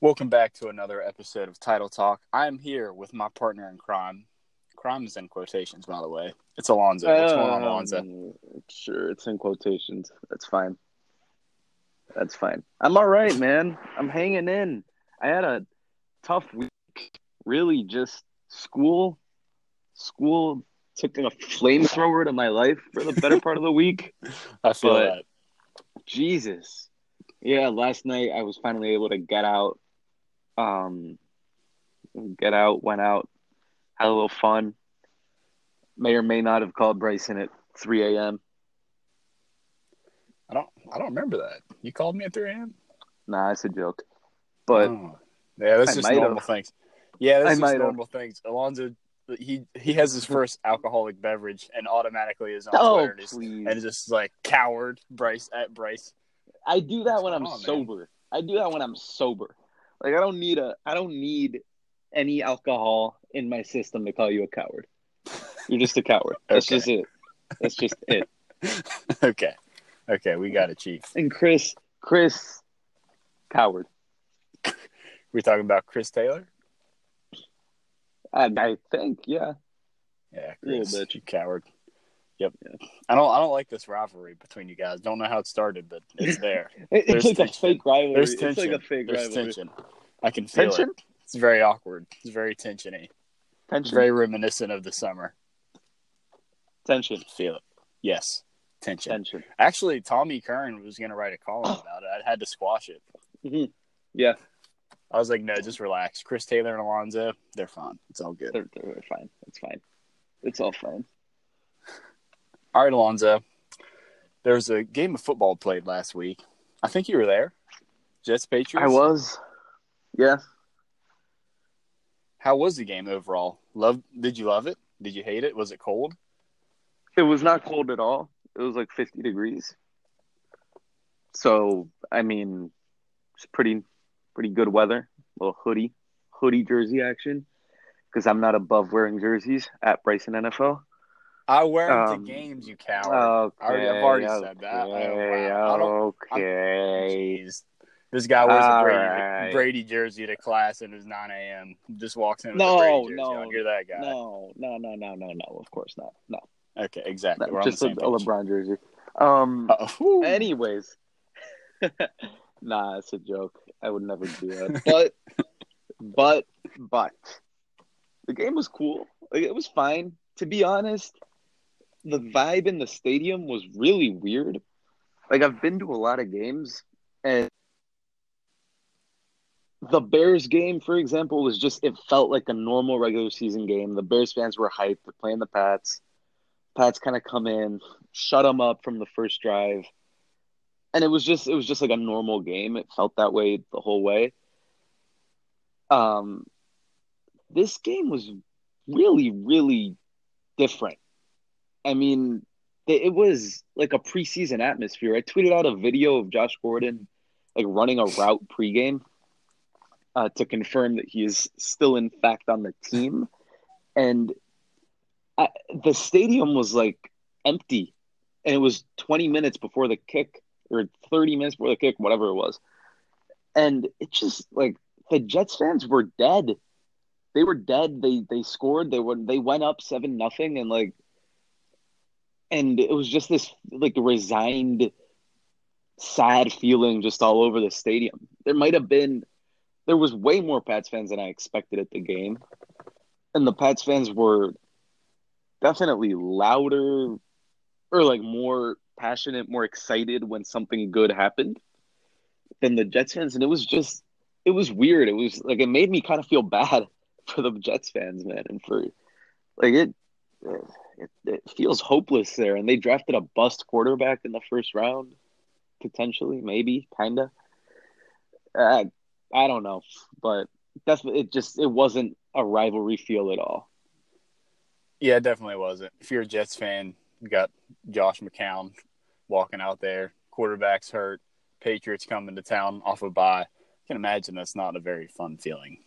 Welcome back to another episode of Title Talk. I'm here with my partner in crime. Crime is in quotations, by the way. It's Alonzo. What's going on, Alonzo? Um, Sure, it's in quotations. That's fine. That's fine. I'm all right, man. I'm hanging in. I had a tough week. Really, just school. School took a flamethrower to my life for the better part of the week. I feel But- that. Jesus. Yeah, last night I was finally able to get out. Um, get out, went out, had a little fun. May or may not have called Bryson at 3 a.m. I don't. I don't remember that. You called me at 3 a.m. Nah, it's a joke. But Oh. yeah, that's I just normal have. things. Yeah, I that's might just have. normal things. Alonzo, he he has his first alcoholic beverage and automatically is on oh, Twitter and is, please. and is just like coward Bryce at Bryce. I do that when I'm on, man? sober. I do that when I'm sober. Like I don't need a I don't need any alcohol in my system to call you a coward. You're just a coward. That's Okay. just it. That's just it. okay, okay, we got it, Chief. And Chris, Chris, coward. We're talking about Chris Taylor? I, I think, yeah. Yeah, Chris, bit. you coward. Yep. Yeah. I don't. I don't like this rivalry between you guys. Don't know how it started, but it's there. It- it's like tension. a fake rivalry. There's It's tension. like a fake There's rivalry. tension. I can feel Tension? it. It's very awkward. It's very tensiony. It's Tension. very reminiscent of the summer. tension. Feel it. Yes. Tension. Tension. Actually, Tommy Curran was going to write a column about it. I had to squash it. hmm Yeah, I was like, no, just relax. Chris Taylor and Alonzo, they're fine. It's all good. they're, they're fine. It's fine. It's all fine. All right, Alonzo. There was a game of football played last week. I think you were there. Jets Patriots. I was. Yeah. How was the game overall? Love? Did you love it? Did you hate it? Was it cold? It was not cold at all. It was like 50 degrees. So, I mean, it's pretty pretty good weather. little hoodie, hoodie jersey action because I'm not above wearing jerseys at Bryson NFL. I wear them Um, to games, you coward. Okay. I already- I've already said that. I don't- Okay. I don't- okay. Jeez. This guy wears a Brady, right. Brady jersey to class and it's 9 a.m. Just walks in with No, a Brady jersey no, on. You're that guy. No, no, no, no, no, no. Of course not. No, Okay, exactly. no We're on just the a, same a page. LeBron jersey. Um. Uh-oh. Anyways, nah, it's a joke. I would never do that. But, but, but, the game was cool. Like, it was fine. To be honest, the vibe in the stadium was really weird. Like I've been to a lot of games, and the Bears game, for example, was just it felt like a normal regular season game. The Bears fans were hyped. They're playing the Pats. Pats kind of come in, shut them up from the first drive, and it was just it was just like a normal game. It felt that way the whole way. Um, this game was really really different. I mean, it was like a preseason atmosphere. I tweeted out a video of Josh Gordon like running a route pregame uh, to confirm that he is still in fact on the team, and I, the stadium was like empty, and it was 20 minutes before the kick or 30 minutes before the kick, whatever it was, and it just like the Jets fans were dead. They were dead. They they scored. They were they went up seven nothing, and like, and it was just this like resigned, sad feeling just all over the stadium. There might have been, there was way more Pats fans than I expected at the game, and the Pats fans were definitely louder or like more passionate, more excited when something good happened than the Jets fans, and it was just it was weird. It was like it made me kind of feel bad for the Jets fans, man, and for like it, it, it feels hopeless there. And they drafted a bust quarterback in the first round, potentially, maybe, kinda. I I don't know, but that's it. Just it wasn't a rivalry feel at all. Yeah, it definitely wasn't. If you're a Jets fan, you got Josh McCown walking out there, quarterback's hurt, Patriots coming to town off a bye. I can imagine that's not a very fun feeling.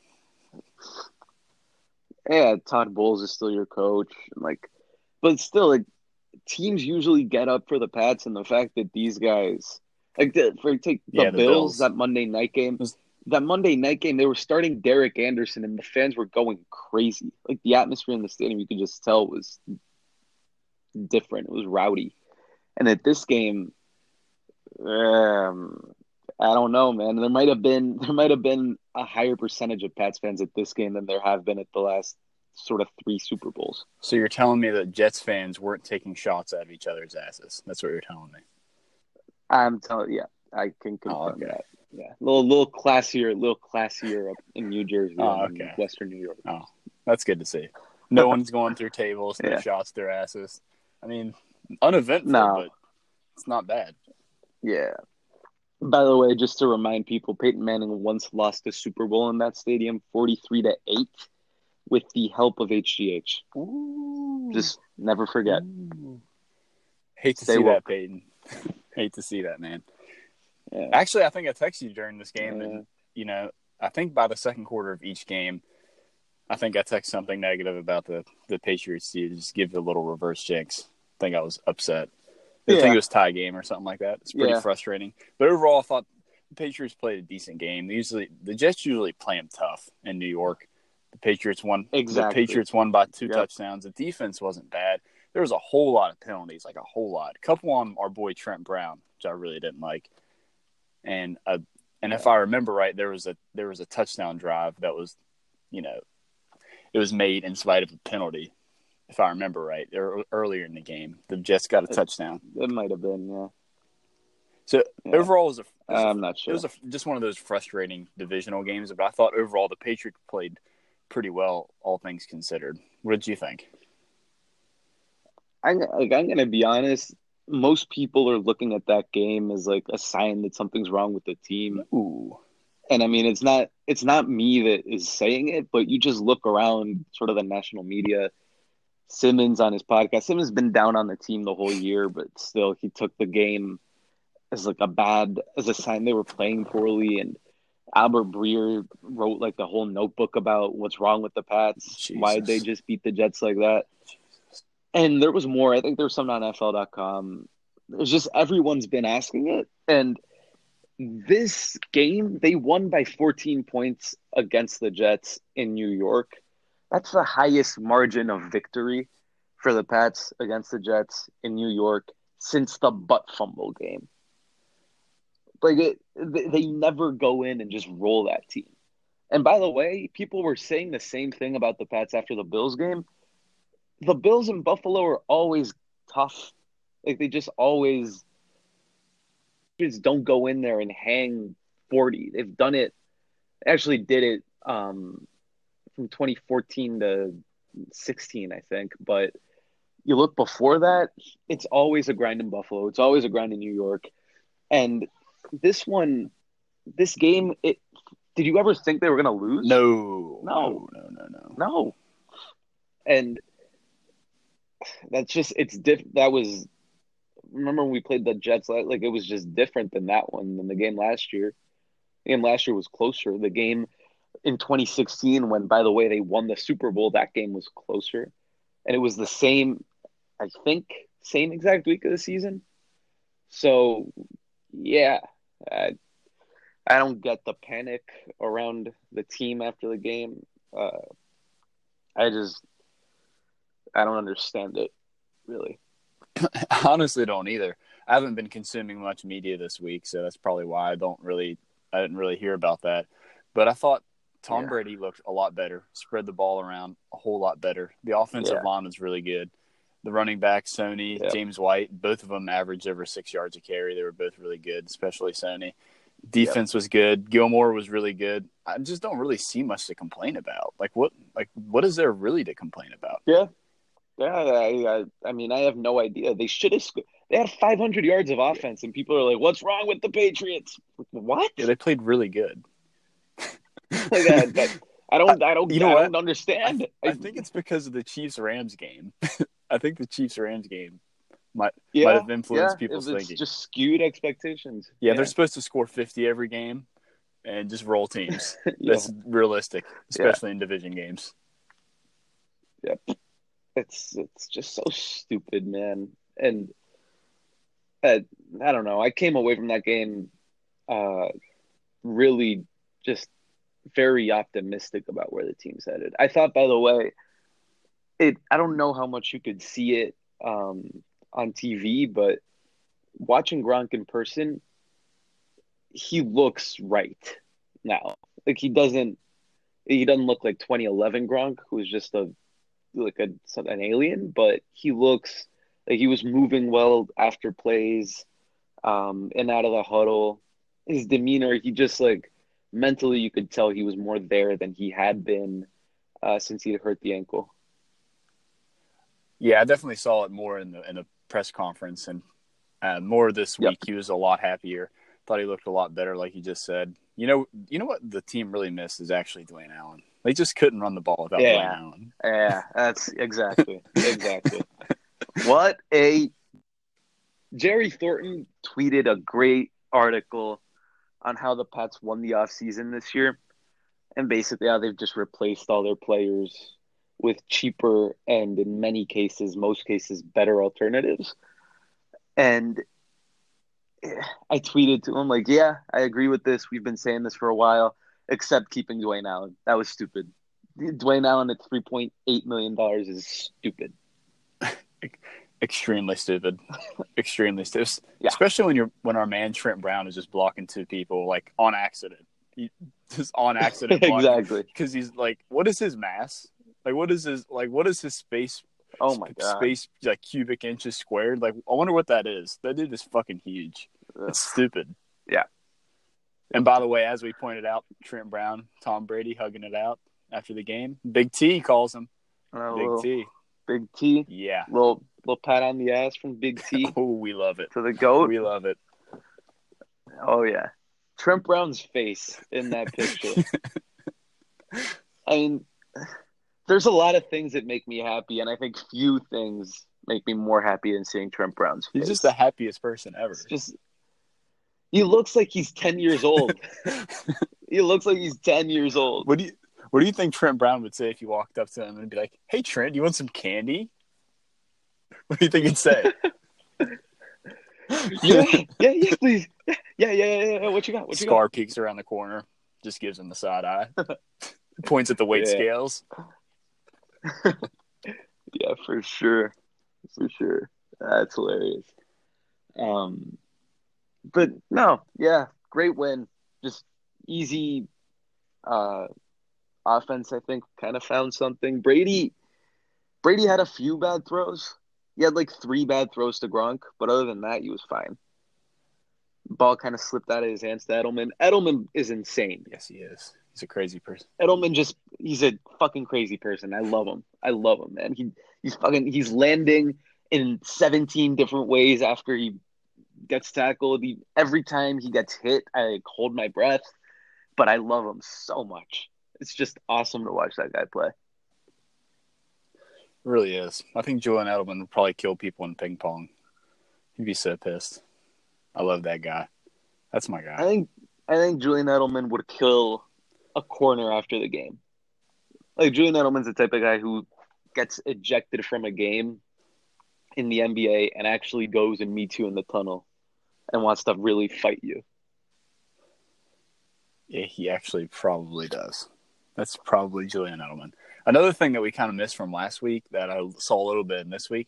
Yeah, Todd Bowles is still your coach. And like but still, like teams usually get up for the Pats, and the fact that these guys, like the, for take the, Yeah, the Bills, Bills. that Monday night game, Was- that Monday night game, they were starting Derek Anderson, and the fans were going crazy. Like the atmosphere in the stadium, you could just tell was different. It was rowdy, and at this game, um, I don't know, man. There might have been there might have been a higher percentage of Pats fans at this game than there have been at the last sort of three Super Bowls. So you're telling me that Jets fans weren't taking shots out of each other's asses? That's what you're telling me. I'm telling, yeah, I can confirm Oh, okay. that. Yeah, a little, little classier, a little classier up in New Jersey Oh, and okay. Western New York. Oh. That's good to see. No one's going through tables, no Yeah. shots their asses. I mean, uneventful, No. but it's not bad. Yeah. By the way, just to remind people, Peyton Manning once lost a Super Bowl in that stadium, forty-three to eight, with the help of HGH. Ooh. Just never forget. Ooh. Hate to Stay see woke. that, Peyton. Hate to see that, man. Yeah. Actually, I think I texted you during this game, Yeah. and you know, I think by the second quarter of each game, I think I texted something negative about the the Patriots to just give a little reverse jinx. I think I was upset. I Yeah. think it was tie game or something like that. It's pretty Yeah. frustrating. But overall, I thought the Patriots played a decent game. They usually the Jets usually play them tough in New York. The Patriots won. Exactly. The Patriots won by two Yep. touchdowns. The defense wasn't bad. There was a whole lot of penalties, like a whole lot. A couple on our boy Trent Brown, which I really didn't like. And uh, and if I remember right, there was a there was a touchdown drive that was, you know, it was made in spite of a penalty. If I remember right, or earlier in the game, the Jets got a touchdown. It might have been, yeah. So Yeah. overall, it was a, it was a uh, I'm not sure. it was a, just one of those frustrating divisional games, but I thought overall the Patriots played pretty well, all things considered. What did you think? I'm, like, I'm gonna be honest. Most people are looking at that game as like a sign that something's wrong with the team. Ooh, And I mean, it's not it's not me that is saying it, but you just look around sort of the national media. Simmons on his podcast. Simmons has been down on the team the whole year, but still, he took the game as like a bad as a sign they were playing poorly. And Albert Breer wrote like the whole notebook about what's wrong with the Pats. Why did they just beat the Jets like that? And there was more. I think there was some on NFL.com. It's just everyone's been asking it, and this game they won by 14 points against the Jets in New York. That's the highest margin of victory for the Pats against the Jets in New York since the butt fumble game. Like it, they never go in and just roll that team. And by the way, people were saying the same thing about the Pats after the Bills game. The Bills in Buffalo are always tough. Like they just always just don't go in there and hang 40. They've done it actually did it um from 2014 to 16, I think, but you look before that, it's always a grind in Buffalo. It's always a grind in New York. And this one this game it did you ever think they were going to lose? no, No. no, no, no. No. And that's just it's diff that was remember when we played the Jets like it was just different than that one than the game last year. The game last year was closer. The game in 2016 when by the way they won the Super Bowl that game was closer. And it was the same I think same exact week of the season. So yeah, I, I don't get the panic around the team after the game. Uh, I just I don't understand it really. Honestly don't either. I haven't been consuming much media this week, so that's probably why I don't really I didn't really hear about that. But I thought Tom Yeah. Brady looked a lot better, spread the ball around a whole lot better. The offensive Yeah. line was really good. The running back, Sony, Yeah. James White, both of them averaged over six yards a carry. They were both really good, especially Sony. Defense was good. Gilmore was really good. I just don't really see much to complain about. Like what? Like what is there really to complain about? Yeah, yeah. I, I, I mean, I have no idea. They should have. Sc- they had 500 yards of offense, and people are like, "What's wrong with the Patriots?" What? Yeah, they played really good. Like, I, that- I don't. I don't. You know I what? don't understand. I think it's because of the Chiefs Rams game. I think the Chiefs Rams game might yeah, might have influenced yeah, people's it's thinking. just skewed expectations. yeah, they're supposed to score 50 every game and just roll teams. yeah. That's realistic, especially in division games. Yep. it's it's just so stupid, man. And uh, I don't know. I came away from that game uh, really just very optimistic about where the team's headed. I thought, by the way, it. I don't know how much you could see it um, on TV, but watching Gronk in person, he looks right now. Like he doesn't. He doesn't look like 2011 Gronk, who was just a like a an alien, but he looks like he was moving well after plays, um, and out of the huddle. His demeanor, he just like mentally, you could tell he was more there than he had been uh, since he hurt the ankle. Yeah, I definitely saw it more in the in the press conference and uh, more this week. Yep. He was a lot happier. Thought he looked a lot better, like you just said. You know, you know what the team really missed is actually Dwayne Allen. They just couldn't run the ball without yeah. Dwayne Allen. Yeah, that's exactly exactly. what a Jerry Thornton tweeted a great article on how the Pats won the offseason this year and basically how they've just replaced all their players with cheaper and in many cases, most cases, better alternatives. And eh, I tweeted to him like, "Yeah, I agree with this. We've been saying this for a while, except keeping Dwayne Allen. That was stupid. Dwayne Allen at three point eight million dollars is stupid. Extremely stupid. Extremely stupid. Yeah. Especially when you're when our man Trent Brown is just blocking two people like on accident. He, just on accident. exactly. Because he's like, what is his mass? Like, what is his like? What is his space? Oh my god! Space like cubic inches squared. Like, I wonder what that is. That dude is fucking huge. Ugh. It's stupid. Yeah. And by the way, as we pointed out, Trent Brown, Tom Brady hugging it out after the game. Big T calls him. Big T. Big T. Yeah. Little little pat on the ass from Big T. oh, we love it. To the goat. We love it. Oh yeah. Trent Brown's face in that picture. I mean, there's a lot of things that make me happy, and I think few things make me more happy than seeing Trent Brown's face. He's just the happiest person ever. It's just he looks like he's ten years old. he looks like he's ten years old. What do you what do you think Trent Brown would say if you walked up to him and be like, "Hey Trent, you want some candy?" What do you think he'd say? yeah, yeah, yeah, please. Yeah, yeah, yeah, yeah. What you got? What you Scar got? peeks around the corner, just gives him the side eye, points at the weight Yeah. scales. Yeah, for sure, for sure. That's hilarious. Um, but no, yeah, great win. Just easy. Uh, offense. I think kind of found something. Brady, Brady had a few bad throws. He had like three bad throws to Gronk, but other than that, he was fine. Ball kind of slipped out of his hands to Edelman. Edelman is insane. Yes, he is. He's a crazy person. Edelman just he's a fucking crazy person. I love him. I love him, man. He he's fucking he's landing in 17 different ways after he gets tackled. He, every time he gets hit, I like, hold my breath. But I love him so much. It's just awesome to watch that guy play. It really is. I think Julian Edelman would probably kill people in ping pong. He'd be so pissed. I love that guy. That's my guy. I think I think Julian Edelman would kill a corner after the game. Like Julian Edelman's the type of guy who gets ejected from a game in the NBA and actually goes and meets you in the tunnel and wants to really fight you. Yeah, he actually probably does. That's probably Julian Edelman. Another thing that we kind of missed from last week that I saw a little bit in this week,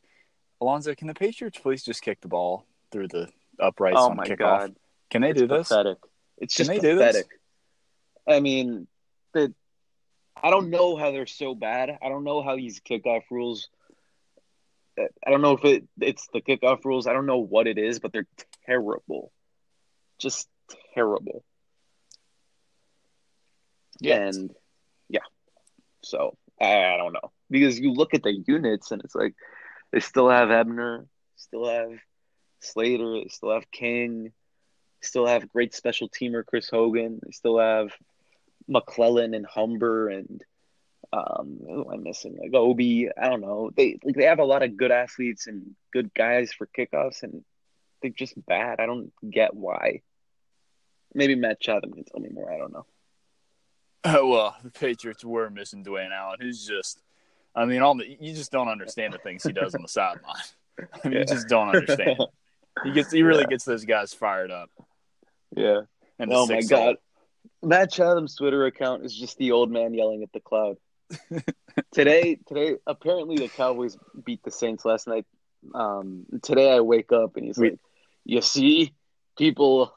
Alonzo, can the Patriots please just kick the ball through the uprights Oh on my kickoff? god. Can they It's do this? pathetic. It's Can just they do this? pathetic. I mean, the I don't know how they're so bad. I don't know how these kickoff rules. I don't know if it it's the kickoff rules. I don't know what it is, but they're terrible, just terrible. Yeah. And so I, I don't know because you look at the units and it's like they still have Ebner, still have Slater, they still have King, still have great special teamer Chris Hogan, they still have McClellan and Humber and um who am I missing? Like Obi, I don't know. They like they have a lot of good athletes and good guys for kickoffs and they're just bad. I don't get why. Maybe Matt Chatham can tell me more. I don't know. Oh well, the Patriots were missing Dwayne Allen. He's just, I mean, all the, you just don't understand the things he does on the sideline. I mean, you just don't understand. He gets he really Yeah. gets those guys fired up. Yeah. And Oh my god. Matt Chatham's Twitter account is just the old man yelling at the cloud. today, today, apparently the Cowboys beat the Saints last night. Um, today I wake up and he's We- like, "You see, people,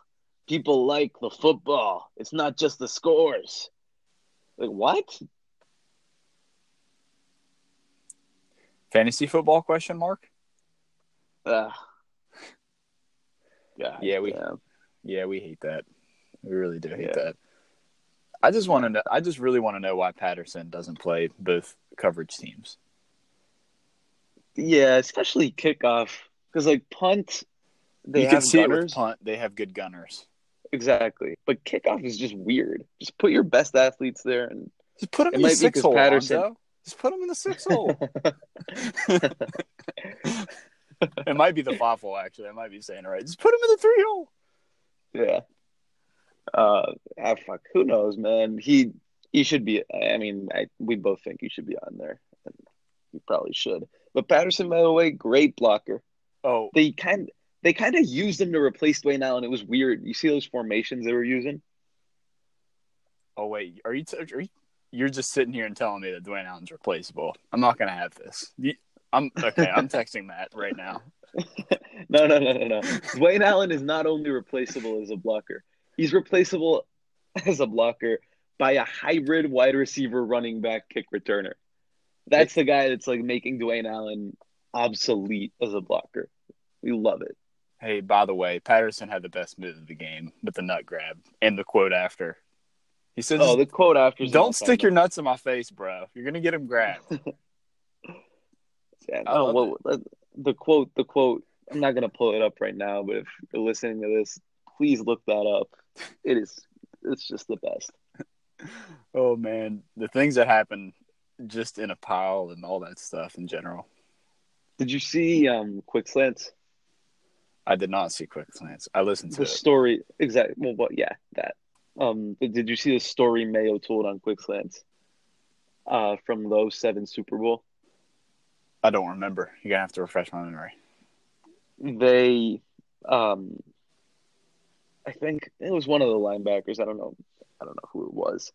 people like the football. It's not just the scores." Like what? fantasy football question mark? Uh, God, Yeah, we- damn. Yeah, we hate that. We really do hate Yeah. that. I just want to know. I just really want to know why Patterson doesn't play both coverage teams. yeah, especially kickoff because like punt, they you have can see gunners. punt; they have good gunners. Exactly. But kickoff is just weird. Just put your best athletes there and Just put them in the might be six 'cause hole, Patterson- Lonzo. Just put him in the six hole. it might be the five hole. Actually, I might be saying it right. Just put him in the three hole. yeah. Uh ah, fuck. Who knows, man. He he should be I mean, I we both think he should be on there. And he probably should. But Patterson, by the way, great blocker. Oh, They kind they kind of used him to replace Dwayne Allen. It was weird. You see those formations they were using? oh wait. Are you? T- are you? You're just sitting here and telling me that Dwayne Allen's replaceable. I'm not gonna have this. I'm okay. I'm texting Matt right now. No, no, no, no, no. Dwayne Allen is not only replaceable as a blocker, he's replaceable as a blocker by a hybrid wide receiver running back kick returner. That's the guy that's like making Dwayne Allen obsolete as a blocker. We love it. Hey, by the way, Patterson had the best move of the game with the nut grab and the quote after. He says, Oh, the quote after "Don't stick your nuts in my face, bro. You're gonna get him grabbed." Yeah, I no, love what, what- the quote. The quote. I'm not gonna pull it up right now, but if you're listening to this, please look that up. It is. It's just the best. oh man, the things that happen just in a pile and all that stuff in general. Did you see um Quick Slants? I did not see quick slants. I listened to the it. story exactly well what yeah that um did, you see the story mayo told on quick slants uh from the 07 super bowl I don't remember. You're gonna have to refresh my memory. they um i think it was one of the linebackers i don't know i don't know who it was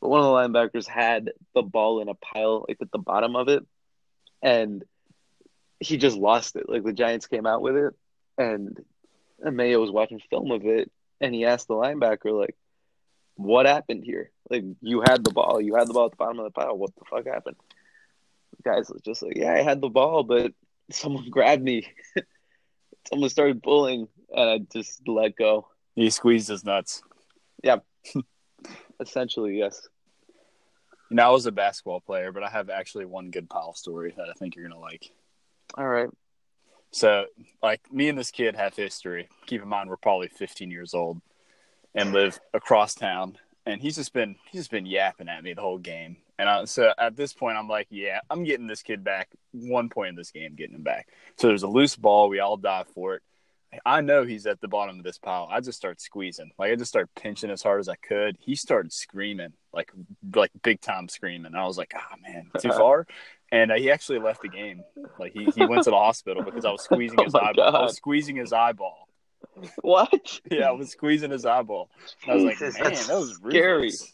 but one of the linebackers had the ball in a pile like at the bottom of it and he just lost it like the giants came out with it and, mayo was watching film of it and he asked the linebacker like what happened here? Like you had the ball. You had the ball at the bottom of the pile. What the fuck happened? The guys was just like yeah i had the ball but someone grabbed me. Someone started pulling and i just let go. He squeezed his nuts. Yeah. Essentially yes. You know, I was a basketball player, but I have actually one good pile story that I think you're gonna like. all right So, like, me and this kid have history. Keep in mind, we're probably 15 years old and live across town. And he's just been he's just been yapping at me the whole game. And I, so at this point, I'm like, yeah, I'm getting this kid back. One point in this game, getting him back. So there's a loose ball. We all dive for it. I know he's at the bottom of this pile. I just start squeezing. Like I just start pinching as hard as I could. He started screaming, like like big time screaming. I was like, ah man, too far. And uh, he actually left the game. Like he, he went to the hospital because I was squeezing Oh his my eyeball. I was squeezing his eyeball. what Yeah, I was squeezing his eyeball. I was like, man, that was scary ruthless.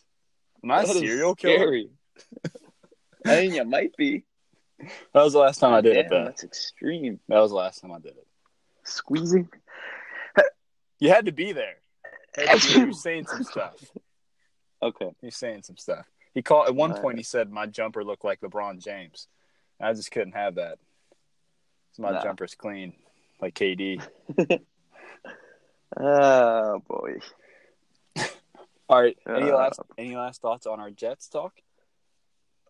Am I a That is serial killer? i mean you might be That was the last time I did it. Though. that's extreme That was the last time I did it. squeezing You had to be there. He was saying some stuff. okay He's saying some stuff. He called at one point. He said my jumper looked like LeBron James. I just couldn't have that. So my No. jumper's clean, like KD. oh boy All right. Any Uh, last any last thoughts on our Jets talk?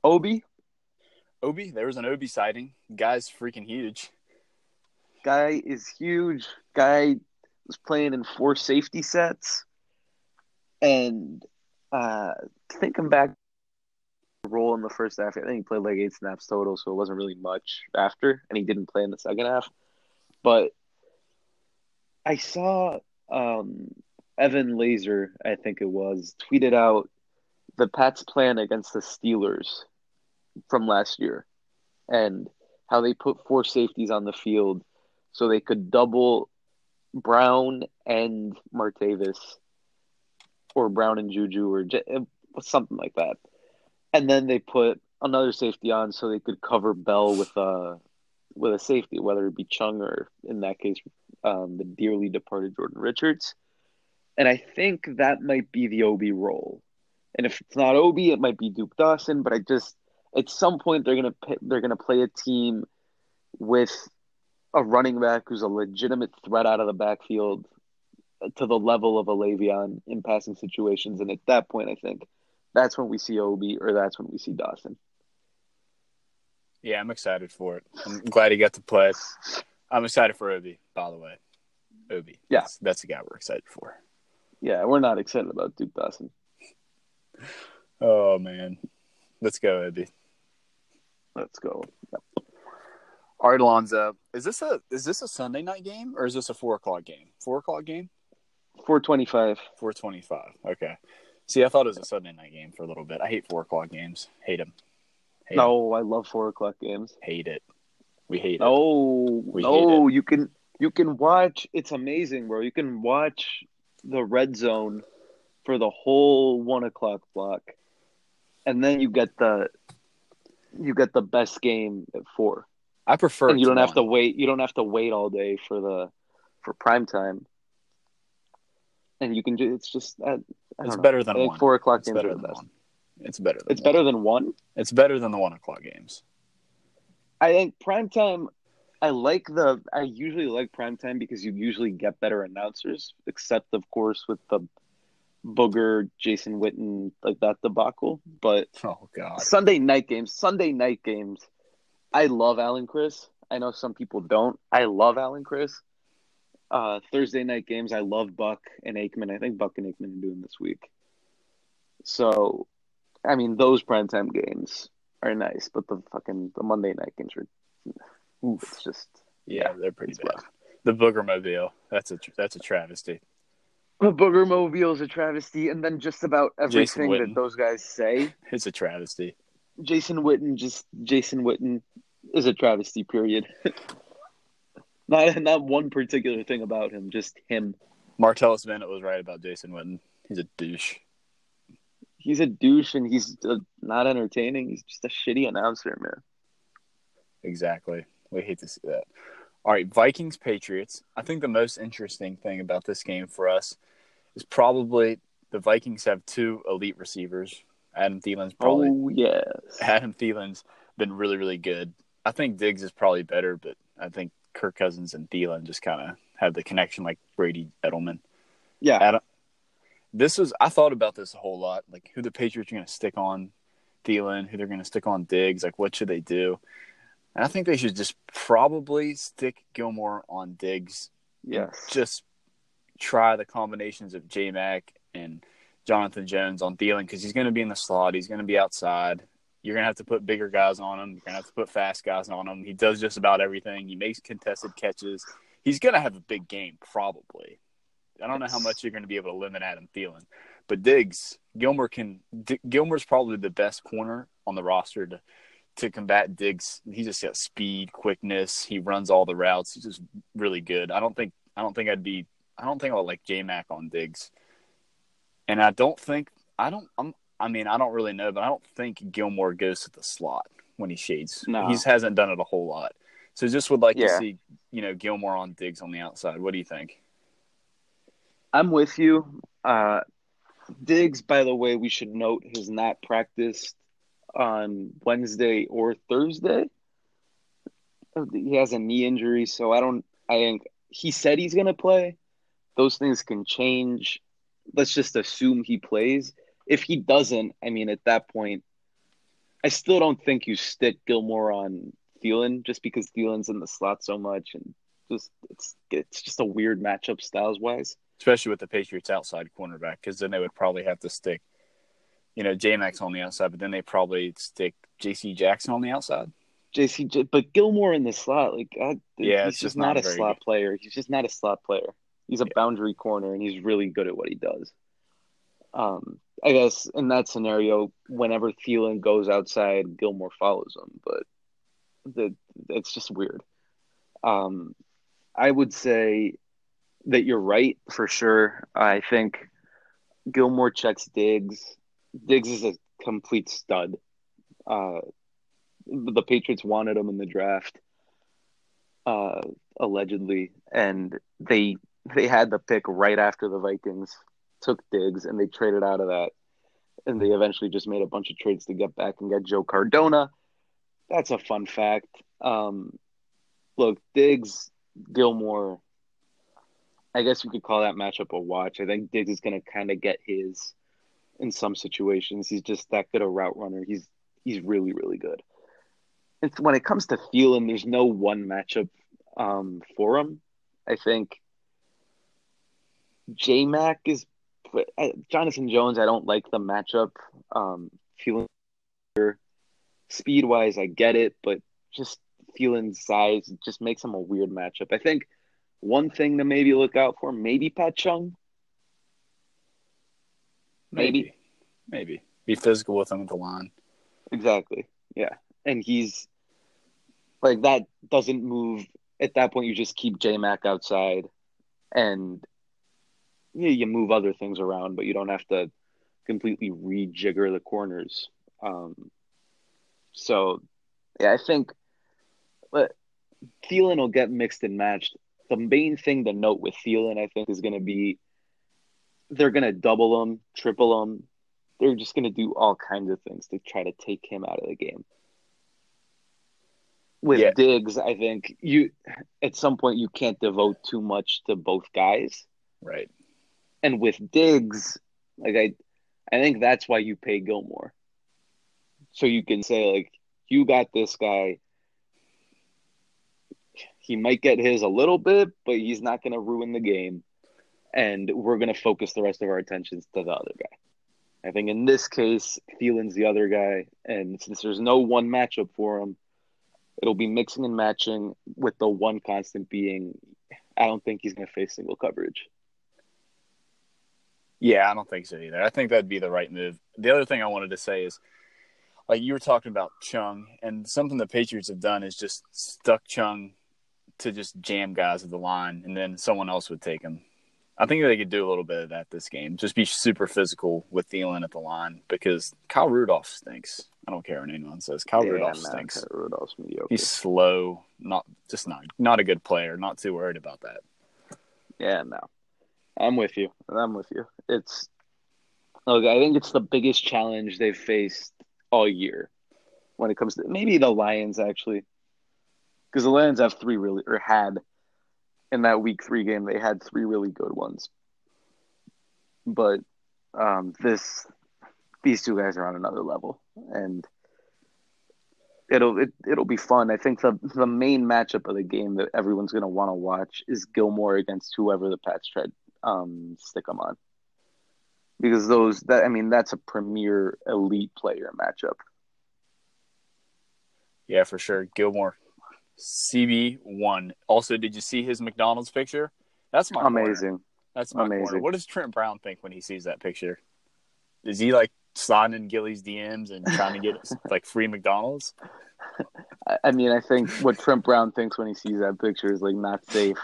obi Obi, there was an Obi sighting. Guy's freaking huge. guy is huge guy was playing in four safety sets and uh thinking back role in the first half i think he played like eight snaps total so it wasn't really much after and he didn't play in the second half but i saw um Evan Lazar i think it was tweeted out the pats plan against the steelers from last year and how they put four safeties on the field so they could double Brown and Martavis or Brown and Juju or something like that. And then they put another safety on so they could cover Bell with a with a safety, whether it be Chung or in that case um, the dearly departed Jordan Richards. And I think that might be the Obi role. And if it's not Obi, it might be Duke Dawson. But I just at some point they're gonna they're gonna play a team with a running back who's a legitimate threat out of the backfield to the level of a Le'Veon in passing situations. And at that point, I think that's when we see Obi or that's when we see Dawson. Yeah, I'm excited for it. I'm glad he got to play. I'm excited for Obi, by the way. Obi. Yeah. That's, that's the guy we're excited for. Yeah, we're not excited about Duke Dawson. Oh, man. Let's go, Obi. Let's go. Yep. All right, Alonzo. Is this a is this a Sunday night game or is this a four o'clock game? Four o'clock game? Four twenty five. Four twenty five. Okay. See, I thought it was a Sunday night game for a little bit. I hate four o'clock games. Hate them. Hate no, them. I love four o'clock games. Hate it. We hate no, it. We no, you can you can watch. It's amazing, bro. You can watch the red zone for the whole one o'clock block, and then you get the you get the best game at four. I prefer. And you don't have to wait. You don't have to wait all day for the for prime time. And you can just. It's just. Uh, I it's better than one. Four o'clock it's games better than best. One. It's better. it's one. better than one. It's better than the one o'clock games. I think prime time. I like the. I usually like prime time because you usually get better announcers, except of course with the Booger, Jason Witten, like that debacle. But oh god, Sunday night games. Sunday night games I love Al and Cris. I know some people don't. I love Al and Cris. Uh, Thursday night games, I love Buck and Aikman. I think Buck and Aikman are doing this week. So, I mean, those primetime games are nice, but the fucking the Monday night games are, oof, it's just yeah, yeah they're pretty bad. Rough. The Booger Mobile, that's a that's a travesty. The Booger Mobile is a travesty, and then just about everything that those guys say, it's a travesty. Jason Witten, just Jason Witten, is a travesty. Period. not not one particular thing about him, just him. Martellus Bennett was right about Jason Witten. He's a douche. He's a douche, and he's uh, not entertaining. He's just a shitty announcer, man. Exactly. We hate to see that. All right, Vikings Patriots. I think the most interesting thing about this game for us is probably the Vikings have two elite receivers. Adam Thielen's probably. Oh yes. Adam Thielen's been really, really good. I think Diggs is probably better, but I think Kirk Cousins and Thielen just kind of have the connection like Brady Edelman. Yeah. Adam, this was I thought about this a whole lot, like who the Patriots are going to stick on Thielen, who they're going to stick on Diggs, like what should they do? And I think they should just probably stick Gilmore on Diggs. Yeah. Just try the combinations of J Mac and Jonathan Jones on Thielen because he's going to be in the slot. He's going to be outside. You're gonna have to put bigger guys on him. You're gonna have to put fast guys on him. He does just about everything. He makes contested catches. He's gonna have a big game, probably. I don't know how much you're gonna be able to limit Adam Thielen, but Diggs, Gilmore can. D- Gilmore's probably the best corner on the roster to to combat Diggs. He just got speed, quickness. He runs all the routes. He's just really good. I don't think. I don't think I'd be. I don't think I'll like J Mac on Diggs, and I don't think. I don't. I'm. I mean, I don't really know, but I don't think Gilmore goes to the slot when he shades. No. He hasn't done it a whole lot. So just would like yeah. to see, you know, Gilmore on Diggs on the outside. What do you think? I'm with you. Uh, Diggs, by the way, we should note has not practiced on Wednesday or Thursday. He has a knee injury, so I don't. I think he said he's going to play. Those things can change. Let's just assume he plays if he doesn't, I mean, at that point, I still don't think you stick Gilmore on Thielen just because Thielen's in the slot so much, and just it's it's just a weird matchup styles wise. Especially with the Patriots outside cornerback, because then they would probably have to stick, you know, J Max on the outside, but then they probably stick J.C. Jackson on the outside. J.C. but Gilmore in the slot, like God, yeah, he's just not, not a slot good. player. He's just not a slot player. He's a yeah. boundary corner, and he's really good at what he does. Um, I guess in that scenario, whenever Thielen goes outside, Gilmore follows him. But The it's just weird. Um, I would say that you're right for sure. I think Gilmore checks Diggs. Diggs is a complete stud. Uh, the Patriots wanted him in the draft, uh, allegedly, and they they had the pick right after the Vikings took Diggs, and they traded out of that, and they eventually just made a bunch of trades to get back and get Joe Cardona. That's a fun fact. Um, look, Diggs, Gilmore. I guess you could call that matchup a watch. I think Diggs is going to kind of get his in some situations. He's just that good a route runner. He's he's really really good. It's, when it comes to Thielen, there's no one matchup um, for him. I think J Mac is uh, Jonathan Jones. I don't like the matchup. Um, Thielen speed wise, I get it, but just Thielen's size just makes him a weird matchup. I think one thing to maybe look out for, maybe Pat Chung. Maybe. Maybe. Be physical with him at the line. Exactly. Yeah. And he's like that doesn't move at that point you just keep J Mac outside and yeah, you move other things around, but you don't have to completely rejigger the corners. Um, so yeah, I think but Thielen will get mixed and matched. The main thing to note with Thielen, I think, is going to be they're going to double him, triple him. They're just going to do all kinds of things to try to take him out of the game. With yeah. Diggs, I think you at some point you can't devote too much to both guys. Right. And with Diggs, like I I think that's why you pay Gilmore. So you can say like you got this guy he might get his a little bit, but he's not going to ruin the game. And we're going to focus the rest of our attentions to the other guy. I think in this case, Thielen's the other guy. And since there's no one matchup for him, it'll be mixing and matching with the one constant being I don't think he's going to face single coverage. Yeah, I don't think so either. I think that'd be the right move. The other thing I wanted to say is like you were talking about Chung, and something the Patriots have done is just stuck Chung to just jam guys at the line, and then someone else would take him. I think they could do a little bit of that this game. Just be super physical with Thielen at the line because Kyle Rudolph stinks. I don't care what anyone says. Kyle yeah, Rudolph stinks. Kyle Rudolph's mediocre. He's slow, not just not not a good player. Not too worried about that. Yeah, no, I'm with you. I'm with you. It's look. I think it's the biggest challenge they've faced all year when it comes to maybe the Lions actually because the Lions have three really or had in that week three game they had three really good ones, but um, this these two guys are on another level and it'll it, it'll be fun. I think the the main matchup of the game that everyone's going to want to watch is Gilmore against whoever the Pats try um, stick them on, because those that I mean that's a premier elite player matchup. Yeah, for sure. Gilmore CB one. Also, did you see his McDonald's picture? That's my amazing. Corner. That's my amazing. Corner. What does Trent Brown think when he sees that picture? Is he like sliding in Gilly's DMs and trying to get like free McDonald's? I mean, I think what Trent Brown thinks when he sees that picture is like not safe.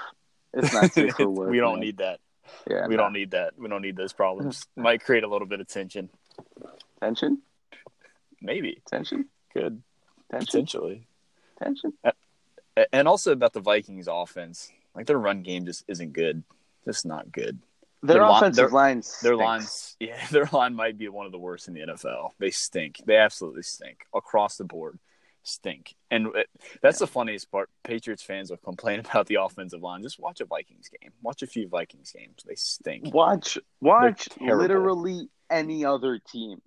It's not safe for work. we don't man. need that. Yeah, we no. don't need that. We don't need those problems. Might create a little bit of tension. Tension? Maybe tension. Good. Tension? Potentially. Tension. And also about the Vikings offense. Like their run game just isn't good. Just not good. Their, their offensive line, lines. Their lines, yeah, their line might be one of the worst in the NFL. They stink. They absolutely stink across the board. Stink. And it, that's the funniest part. Patriots fans will complain about the offensive line. Just watch a Vikings game. Watch a few Vikings games. They stink. Watch, watch literally any other team,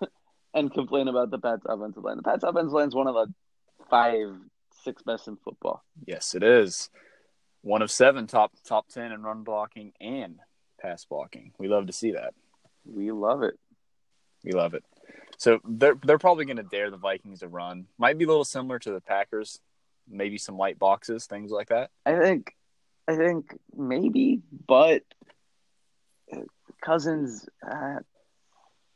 and complain about the Pats offensive line. The Pats offensive line is one of the five, six best in football. Yes, it is. One of seven top top ten in run blocking and pass blocking. We love to see that. We love it. We love it. So they're they're probably going to dare the Vikings to run. Might be a little similar to the Packers. Maybe some light boxes, things like that. I think, I think maybe, but Cousins, uh,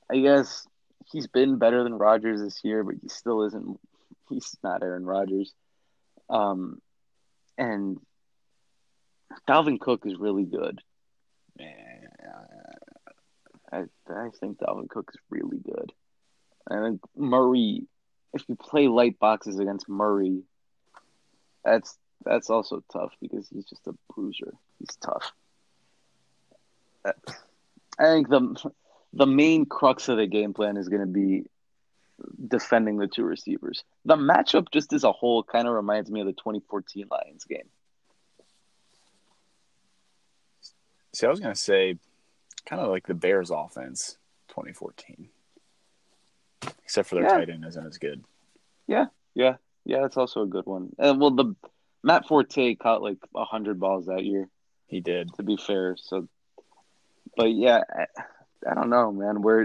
I guess he's been better than Rodgers this year, but he still isn't he's not Aaron Rodgers. Um, and Dalvin Cook is really good. I I think Dalvin Cook is really good. Think Murray, if you play light boxes against Murray, that's that's also tough because he's just a bruiser. He's tough. I think the the main crux of the game plan is going to be defending the two receivers. The matchup just as a whole kind of reminds me of the 2014 Lions game. See, I was going to say kind of like the Bears offense 2014. Except for their Yeah. tight end isn't as good. Yeah, yeah, yeah. That's also a good one. And well, the Matt Forte caught like hundred balls that year. He did. To be fair, so, but yeah, I, I don't know, man. We're,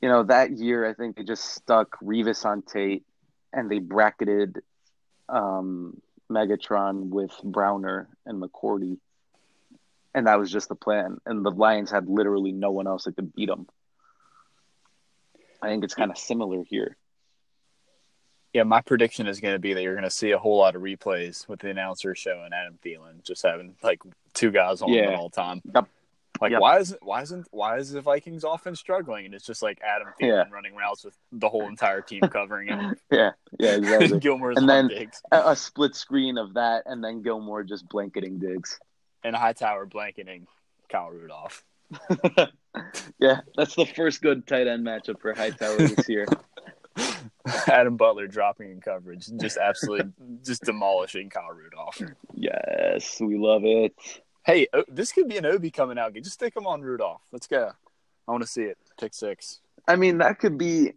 you know, that year I think they just stuck Revis on Tate, and they bracketed, um, Megatron with Browner and McCourty, and that was just the plan. And the Lions had literally no one else that could beat them. I think it's kind of similar here. Yeah, my prediction is going to be that you're going to see a whole lot of replays with the announcer showing Adam Thielen just having like two guys on Yeah. him all the time. Yep. Like Yep. why is it why isn't why is the Vikings offense struggling and it's just like Adam Thielen Yeah. running routes with the whole entire team covering him. Yeah, yeah, exactly. Gilmore's And then- Diggs a, a split screen of that, and then Gilmore just blanketing Diggs. and Hightower blanketing Kyle Rudolph. yeah, that's the first good tight end matchup for Hightower this year. Adam Butler dropping in coverage, and just absolutely just demolishing Kyle Rudolph. yes, we love it. Hey, this could be an Obi coming out. Just stick him on Rudolph. Let's go. I want to see it. Pick six. I mean, that could be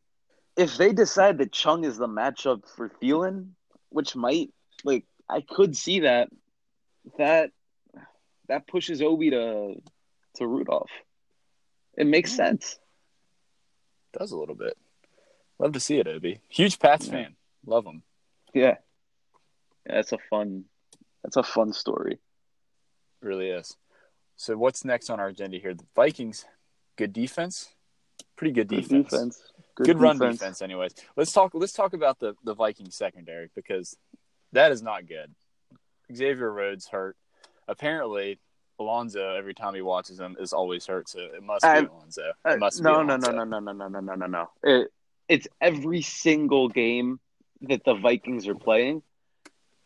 if they decide that Chung is the matchup for Thielen, which might like I could see that that that pushes Obi to to Rudolph. It makes hmm. sense. Does a little bit. Love to see it, Obi. Huge Pats Yeah. fan. Love him. Yeah. yeah, that's a fun. That's a fun story. Really is. So what's next on our agenda here? The Vikings, good defense, pretty good Good defense, defense. good, run defense. Anyways, let's talk. Let's talk about the the Vikings secondary because that is not good. Xavier Rhodes hurt. Apparently, Alonzo every time he watches him is always hurt. So it must be Alonzo. Uh, It must be no, no, no, no, no, no, no, no, no, no, no. It, it's every single game that the Vikings are playing.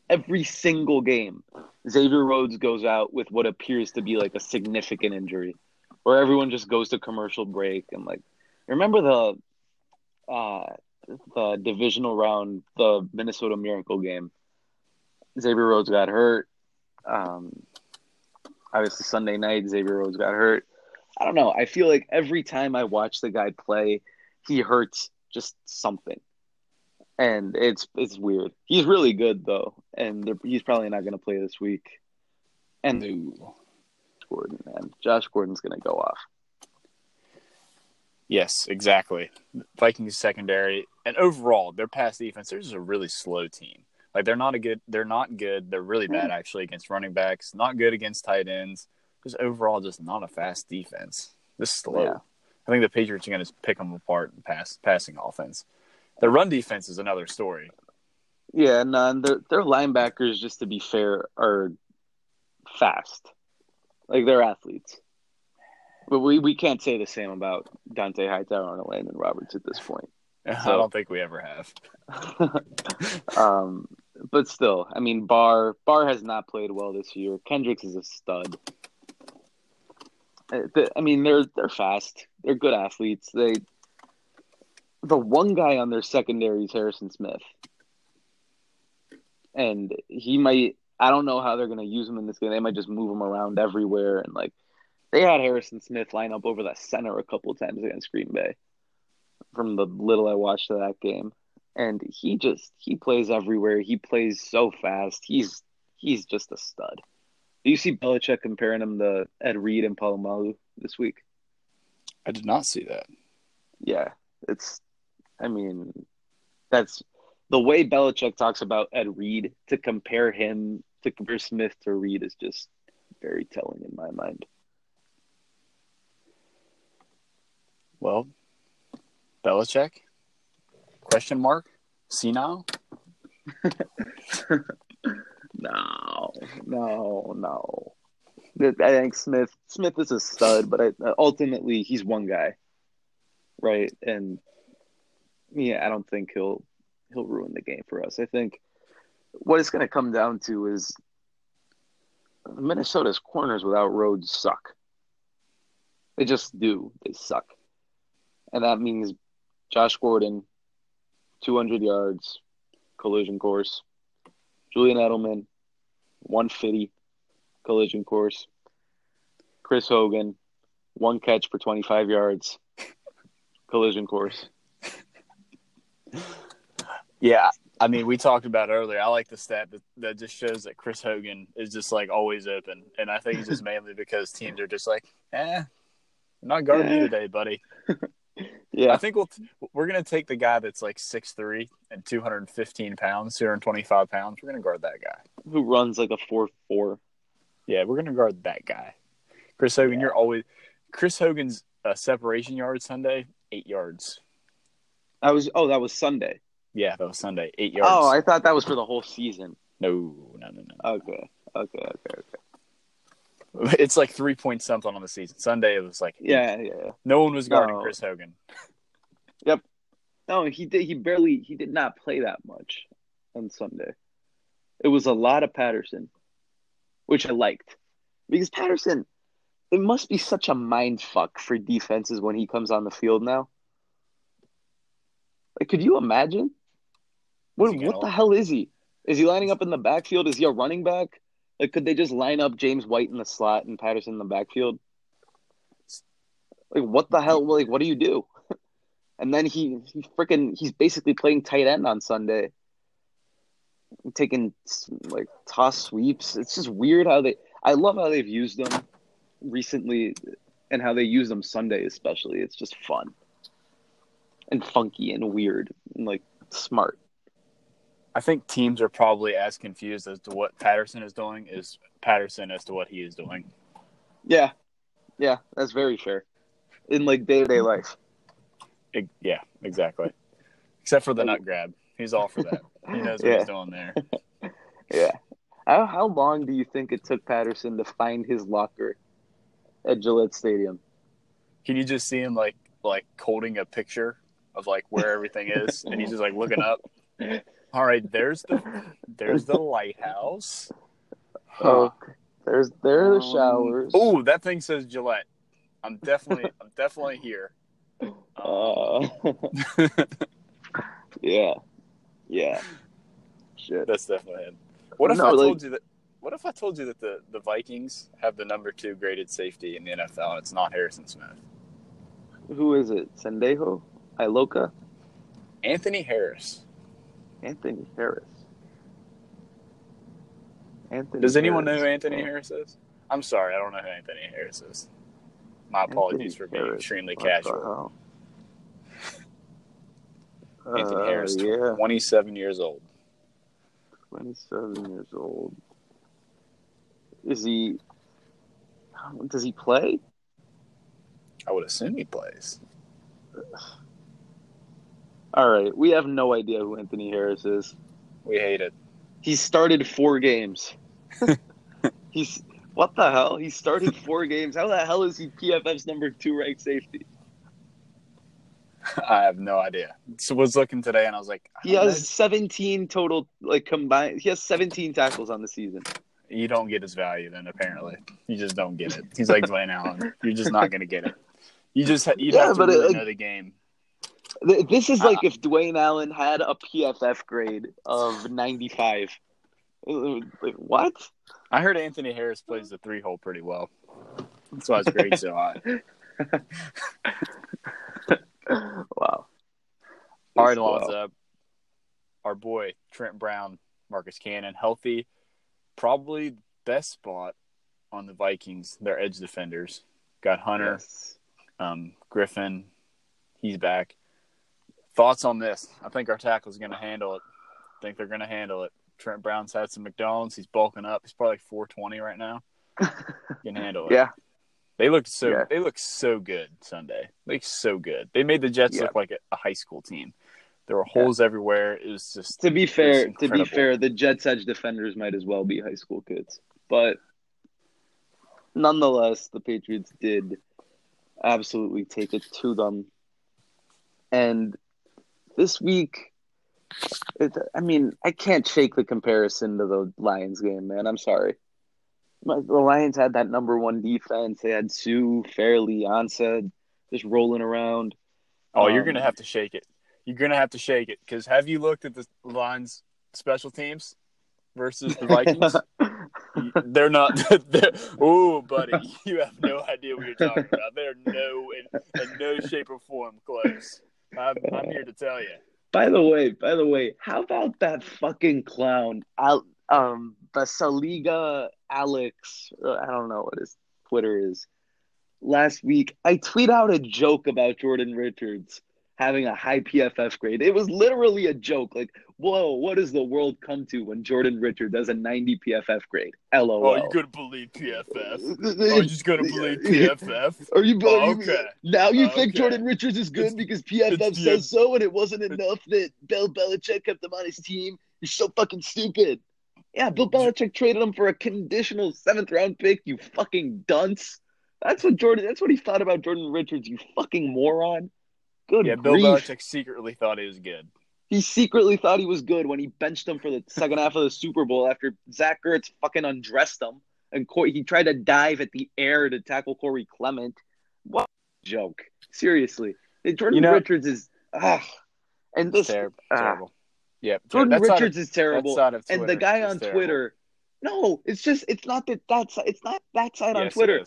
Every single game, Xavier Rhodes goes out with what appears to be like a significant injury, where everyone just goes to commercial break and like. Remember the, uh, the divisional round, the Minnesota Miracle game. Xavier Rhodes got hurt. Um, obviously Sunday night, Xavier Rhodes got hurt. I don't know. I feel like every time I watch the guy play, he hurts just something, and it's it's weird. He's really good though, and he's probably not going to play this week. And No. Gordon, man, Josh Gordon's going to go off. Yes, exactly. Vikings secondary and overall their pass defense. They're just a really slow team. Like they're not a good. They're not good. They're really bad actually against running backs. Not good against tight ends. Just overall, just not a fast defense. Just slow. Yeah. I think the Patriots are going to pick them apart in pass passing offense. The run defense is another story. Yeah, and uh, their their linebackers, just to be fair, are fast. Like they're athletes. But we, we can't say the same about Dont'a Hightower and Landon Roberts at this point. I don't think we ever have. um, but still, I mean, Barr Barr has not played well this year. Kendricks is a stud. Uh, I mean, they're they're fast. They're good athletes. They the one guy on their secondary is Harrison Smith, and he might. I don't know how they're going to use him in this game. They might just move him around everywhere, and like they had Harrison Smith line up over the center a couple times against Green Bay. From the little I watched of that game, and he just he plays everywhere. He plays so fast. He's he's just a stud. Do you see Belichick comparing him to Ed Reed and Polamalu this week? I did not see that. Yeah, it's. I mean, that's the way Belichick talks about Ed Reed. To compare him to compare Smith to Reed is just very telling in my mind. Well, Belichick? Question mark? Senile? no, no, no. I think Smith Smith is a stud, but I, ultimately he's one guy, right? And yeah, I don't think he'll he'll ruin the game for us. I think what it's going to come down to is Minnesota's corners without Rhodes suck. They just do. They suck, and that means Josh Gordon, two hundred yards, collision course. Julian Edelman, one fifty, collision course. Chris Hogan, one catch for twenty five yards, collision course. Yeah, I mean, we talked about earlier. I like the stat that, that just shows that Chris Hogan is just like always open, and I think it's just mainly because teams are just like, eh, not guarding you today, buddy. Yeah, I think we'll we're gonna take the guy that's like six three and two hundred and fifteen pounds, two hundred twenty five pounds. We're gonna guard that guy. who runs like a four four. Yeah, we're gonna guard that guy. Chris Hogan, you're always Chris Hogan's uh, separation yard Sunday eight yards. I was oh that was Sunday. Yeah, that was Sunday eight yards. Oh, I thought that was for the whole season. no, no, no, no. Okay, okay, okay, okay. It's like three point something on the season. Sunday it was like Yeah, yeah. no one was guarding No. Chris Hogan. Yep. No, he did. He barely. He did not play that much on Sunday. It was a lot of Patterson, which I liked because Patterson. It must be such a mind fuck for defenses when he comes on the field now. Like, could you imagine? What what the hell is he? Is he lining up in the backfield? Is he a running back? Like, could they just line up James White in the slot and Patterson in the backfield? Like, what the hell? Like, what do you do? And then he he freaking he's basically playing tight end on Sunday, taking like toss sweeps. It's just weird how they. I love how they've used them recently, and how they use them Sunday especially. It's just fun and funky and weird and like smart. I think teams are probably as confused as to what Patterson is doing as Patterson as to what he is doing. Yeah, yeah, that's very fair. In like day to day life. It- yeah, exactly. Except for the nut grab, he's all for that. He knows what Yeah. he's doing there. Yeah. How how long do you think it took Patterson to find his locker at Gillette Stadium? Can you just see him like like holding a picture of like where everything is, and he's just like looking up. All right, there's the there's the lighthouse. Oh, there's there are the showers. Oh, that thing says Gillette. I'm definitely I'm definitely here. Uh, yeah, yeah. Shit. That's definitely it. What if No, I like- told you that? What if I told you that the, the Vikings have the number two graded safety in the NFL and it's not Harrison Smith? Who is it? Sendejo, Iloka, Anthony Harris. Anthony Harris. Anthony. Does anyone know who Anthony Harris is? I'm sorry, I don't know who Anthony Harris is. My apologies Anthony for being Harris. extremely What casual. Anthony Uh, Harris, yeah, 27 years old. twenty-seven years old. Is he? Does he play? I would assume he plays. All right, we have no idea who Anthony Harris is. We hate it. He started four games. He's what the hell? He started four games. How the hell is he PFF's number two ranked safety? I have no idea. So was looking today and I was like, He has 17 total, like combined. He has 17 tackles on the season. you don't get his value then apparently. You just don't get it. He's like Dwayne Allen. You're just not going to get it. You just you Yeah, have to but it, like- know the game. Th- This is like Uh, if Dwayne Allen had a PFF grade of 95. Uh, Like, what? I heard Anthony Harris plays the three hole pretty well. That's why his grade's so high. Wow. All right. Alonzo. Our boy Trent Brown, Marcus Cannon, healthy. Probably best spot on the Vikings. Their edge defenders got Hunter, Yes. um, Griffen. He's back. Thoughts on this? I think our tackle's going to handle it. I think they're going to handle it. Trent Brown's had some McDonald's. He's bulking up. He's probably like 420 right now. Can handle it. Yeah. They looked so. Yeah. They looked so good Sunday. They looked so good. They made the Jets Yeah. look like a, a high school team. There were holes everywhere. It was just To be fair, to be fair, the Jets edge defenders might as well be high school kids. But nonetheless, the Patriots did absolutely take it to them. And this week, it, I mean, I can't shake the comparison to the Lions game, man. I'm sorry. The Lions had that number one defense. They had Suh, Fairley, Ansah just rolling around. Oh, you're Um, gonna have to shake it. You're gonna have to shake it because have you looked at the Lions special teams versus the Vikings? they're not. They're, oh, buddy, you have no idea what you're talking about. They're no in, in no shape or form close. I'm, I'm here to tell you. By the way, by the way, how about that fucking clown, Al, um, Basaliga Alex? uh, I don't know what his Twitter is. Last week, I tweet out a joke about Jordan Richards having a high PFF grade. It was literally a joke. Like, whoa, what does the world come to when Jordan Richards does a 90 PFF grade? LOL. Oh, you're gonna believe PFF? Oh, you're just gonna believe PFF? Are you, Oh, okay. now you Okay. think Jordan Richards is good It's- because PFF says so, and it wasn't enough that Bill Belichick kept him on his team. You're so fucking stupid. Yeah, Bill Belichick traded him for a conditional seventh round pick. You fucking dunce. That's what Jordan. That's what he thought about Jordan Richards. You fucking moron. Good Yeah, Bill grief. Belichick secretly thought he was good. He secretly thought he was good when he benched him for the second half of the Super Bowl after Zach Ertz fucking undressed him and Cor- he tried to dive at the air to tackle Corey Clement. What a joke! Seriously, Jordan You know- Richards is ah, and this Terrible. ah. terrible. Yep. Jordan that side of- Richards is terrible, side and the guy on terrible. Twitter. No, it's just it's not that that's it's not that side on Yes, it Twitter.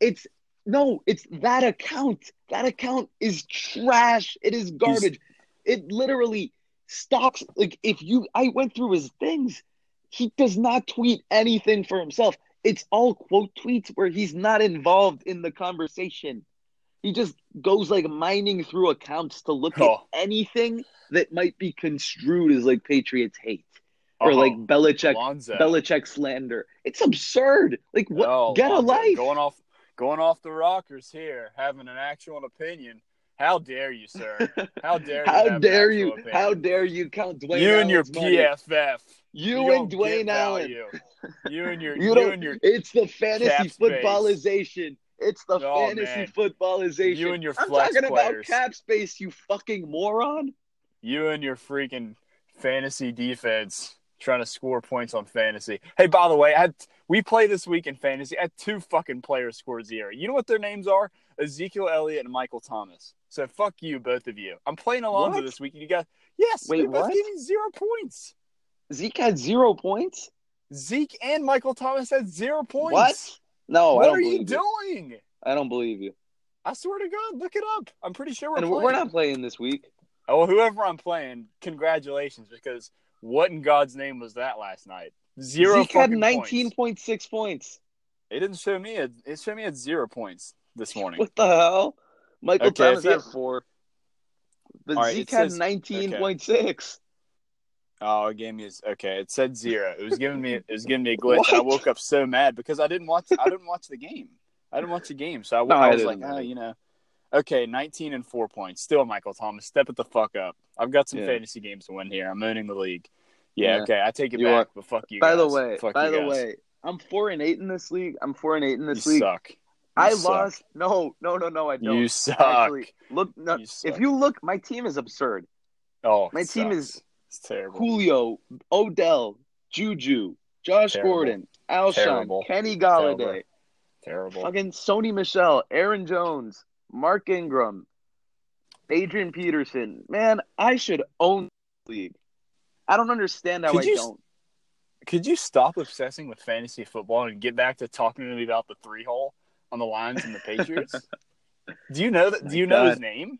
It's no, it's that account. That account is trash. It is garbage. It literally stalks like if you I went through his things, he does not tweet anything for himself. It's all quote tweets where he's not involved in the conversation. He just goes like mining through accounts to look Oh. at anything that might be construed as like Patriots hate or Oh, like Belichick Alonzo. Belichick slander. It's absurd. Like what? Oh, get a life. Going off, going off the rockers here, having an actual opinion. How dare you, sir? How dare you? How dare you? opinion? How dare you count Dwayne? you and your money? PFF? You, don't and Dwayne Allen. value. You and your You you, and your it's the fantasy footballization. It's the Oh, fantasy man. footballization. You and your I'm talking players. about cap space. You fucking moron. you and your freaking fantasy defense trying to score points on fantasy. Hey, by the way, I had, we play this week in fantasy. I had two fucking players score zero. You know what their names are? Ezekiel Elliott and Michael Thomas. So fuck you, both of you. I'm playing Alonzo What? this week, and you got yes. Wait, they both what? gave me zero points. Zeke had zero points. Zeke and Michael Thomas had zero points. What? No, I what don't are you you. doing? I don't believe you. I swear to God, look it up. I'm pretty sure we're and playing. we're not playing this week. Oh, well, whoever I'm playing, congratulations, because what in God's name was that last night? Zero. Zeke had 19.6 Points. points. It didn't show me. It showed me at zero points this morning. What the hell? Michael Okay, Thomas you- had four. But right, Zeke had nineteen point six. Oh, it gave me. Okay, it said zero. It was giving me. It was giving me a glitch. I woke up so mad because I didn't watch. I didn't watch the game. I didn't watch the game, so I, No, I I was like, oh, you know, okay, 19 and four points. Still, Michael Thomas, step it the fuck up. I've got some Yeah. fantasy games to win here. I'm owning the league. Yeah, Yeah. okay, I take it You back, are. but fuck you. By the way, fuck by the guys. way, I'm four and eight in this league. I'm four and eight in you this league. suck. I suck. lost. No, no, no, no. I don't. You suck. Actually, look. No, You suck. if you look, my team is absurd. oh, my team sucks. is It's terrible. Julio, Odell, Juju, Josh Terrible. Gordon, Alshon, Terrible. Kenny Golladay, Terrible. Terrible. fucking Sony Michel, Aaron Jones, Mark Ingram, Adrian Peterson. Man, I should own the league. I don't understand how Could I you- don't. Could you stop obsessing with fantasy football and get back to talking to me about the three hole on the Lions and the Patriots? do you know that? Do you know his name?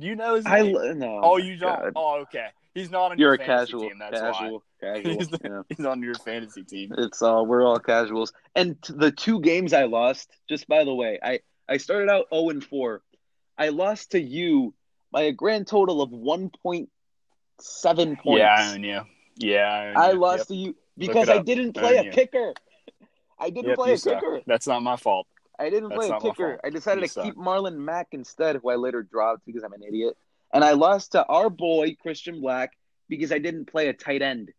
Do you know his I name? no. oh, you don't. God. Oh, okay. He's not on You're your a fantasy casual, team. That's why casual, casual. He's know. he's on your fantasy team. It's all we're all casuals. And t- the two games I lost, just by the way, I I started out 0 and 4. I lost to you by a grand total of 1.7 points. Yeah, I own you. Yeah, I, I you. lost Yep. to you because I didn't play a you. kicker. I didn't Yep, play a suck. kicker. That's not my fault. I didn't That's play a kicker. I decided You to suck. keep Marlon Mack instead, who I later dropped because I'm an idiot. and I lost to our boy Christian Black because I didn't play a tight end.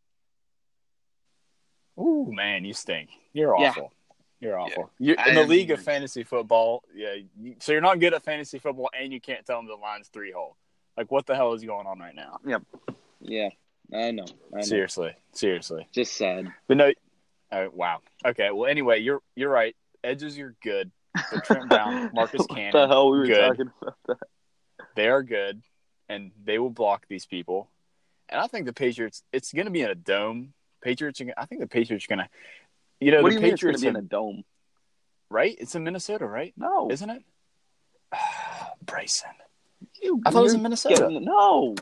Ooh, man, you stink. You're Yeah. awful. You're awful. You're, in the league of fantasy football, yeah. You, so you're not good at fantasy football, and you can't tell them the line's three hole. Like, what the hell is going on right now? Yep. Yeah, I know. I know. Seriously, seriously. Just sad. But no, oh, wow. Okay. Well, anyway, you're you're right. Edges are good. But Trent Brown, Marcus what Cannon, the hell we were good. talking about that? they are good, and they will block these people. And I think the Patriots. It's going to be in a dome. Patriots. Are, I think the Patriots are going to. You know, what the you mean it's going Patriots to be in a dome? right? It's in Minnesota, right? No, Isn't it? Bryson. You- I thought it was in Minnesota. getting- no,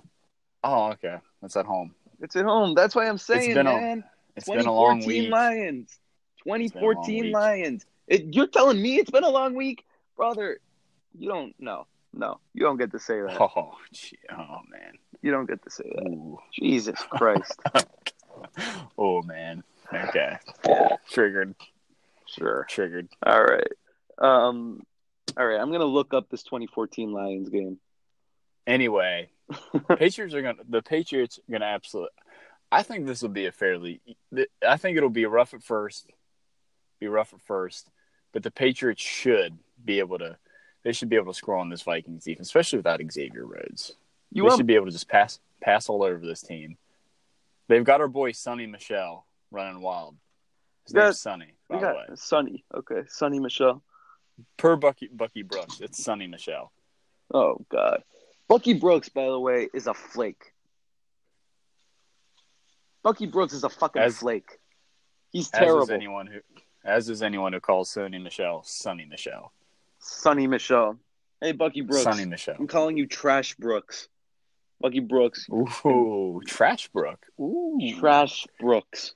Oh, okay. It's at home. it's at home. That's why I'm saying, been a- man. It's been a long 2014 week. Lions. been a 2014 week. Lions. It, you're telling me it's been a long week, brother? You don't. know. no, you don't get to say that. Oh, gee. oh man. You don't get to say that. Ooh. Jesus Christ. Oh man. Okay. Triggered. sure. Triggered. All right. Um. All right. I'm gonna look up this 2014 Lions game. Anyway, Patriots are gonna. The Patriots are gonna absolutely. I think this will be a fairly. I think it'll be rough at first. Be rough at first, but the Patriots should be able to. They should be able to score on this Vikings defense, especially without Xavier Rhodes. You they have should be able to just pass pass all over this team. They've got our boy Sonny Michel running wild. His Yeah, name's Sonny, by you the way. got Sonny. Okay, Sonny Michel. Per Bucky Bucky Brooks, it's Sonny Michel. Oh God. Bucky Brooks, by the way, is a flake. Bucky Brooks is a fucking As- flake. He's As terrible. is anyone who, as is anyone who calls Sonny Michel Sonny Michel. Sonny Michel. Hey, Bucky Brooks. Sonny Michel. I'm calling you Trash Brooks. Bucky Brooks. Ooh, Trash Brook. Ooh, Trash Brooks.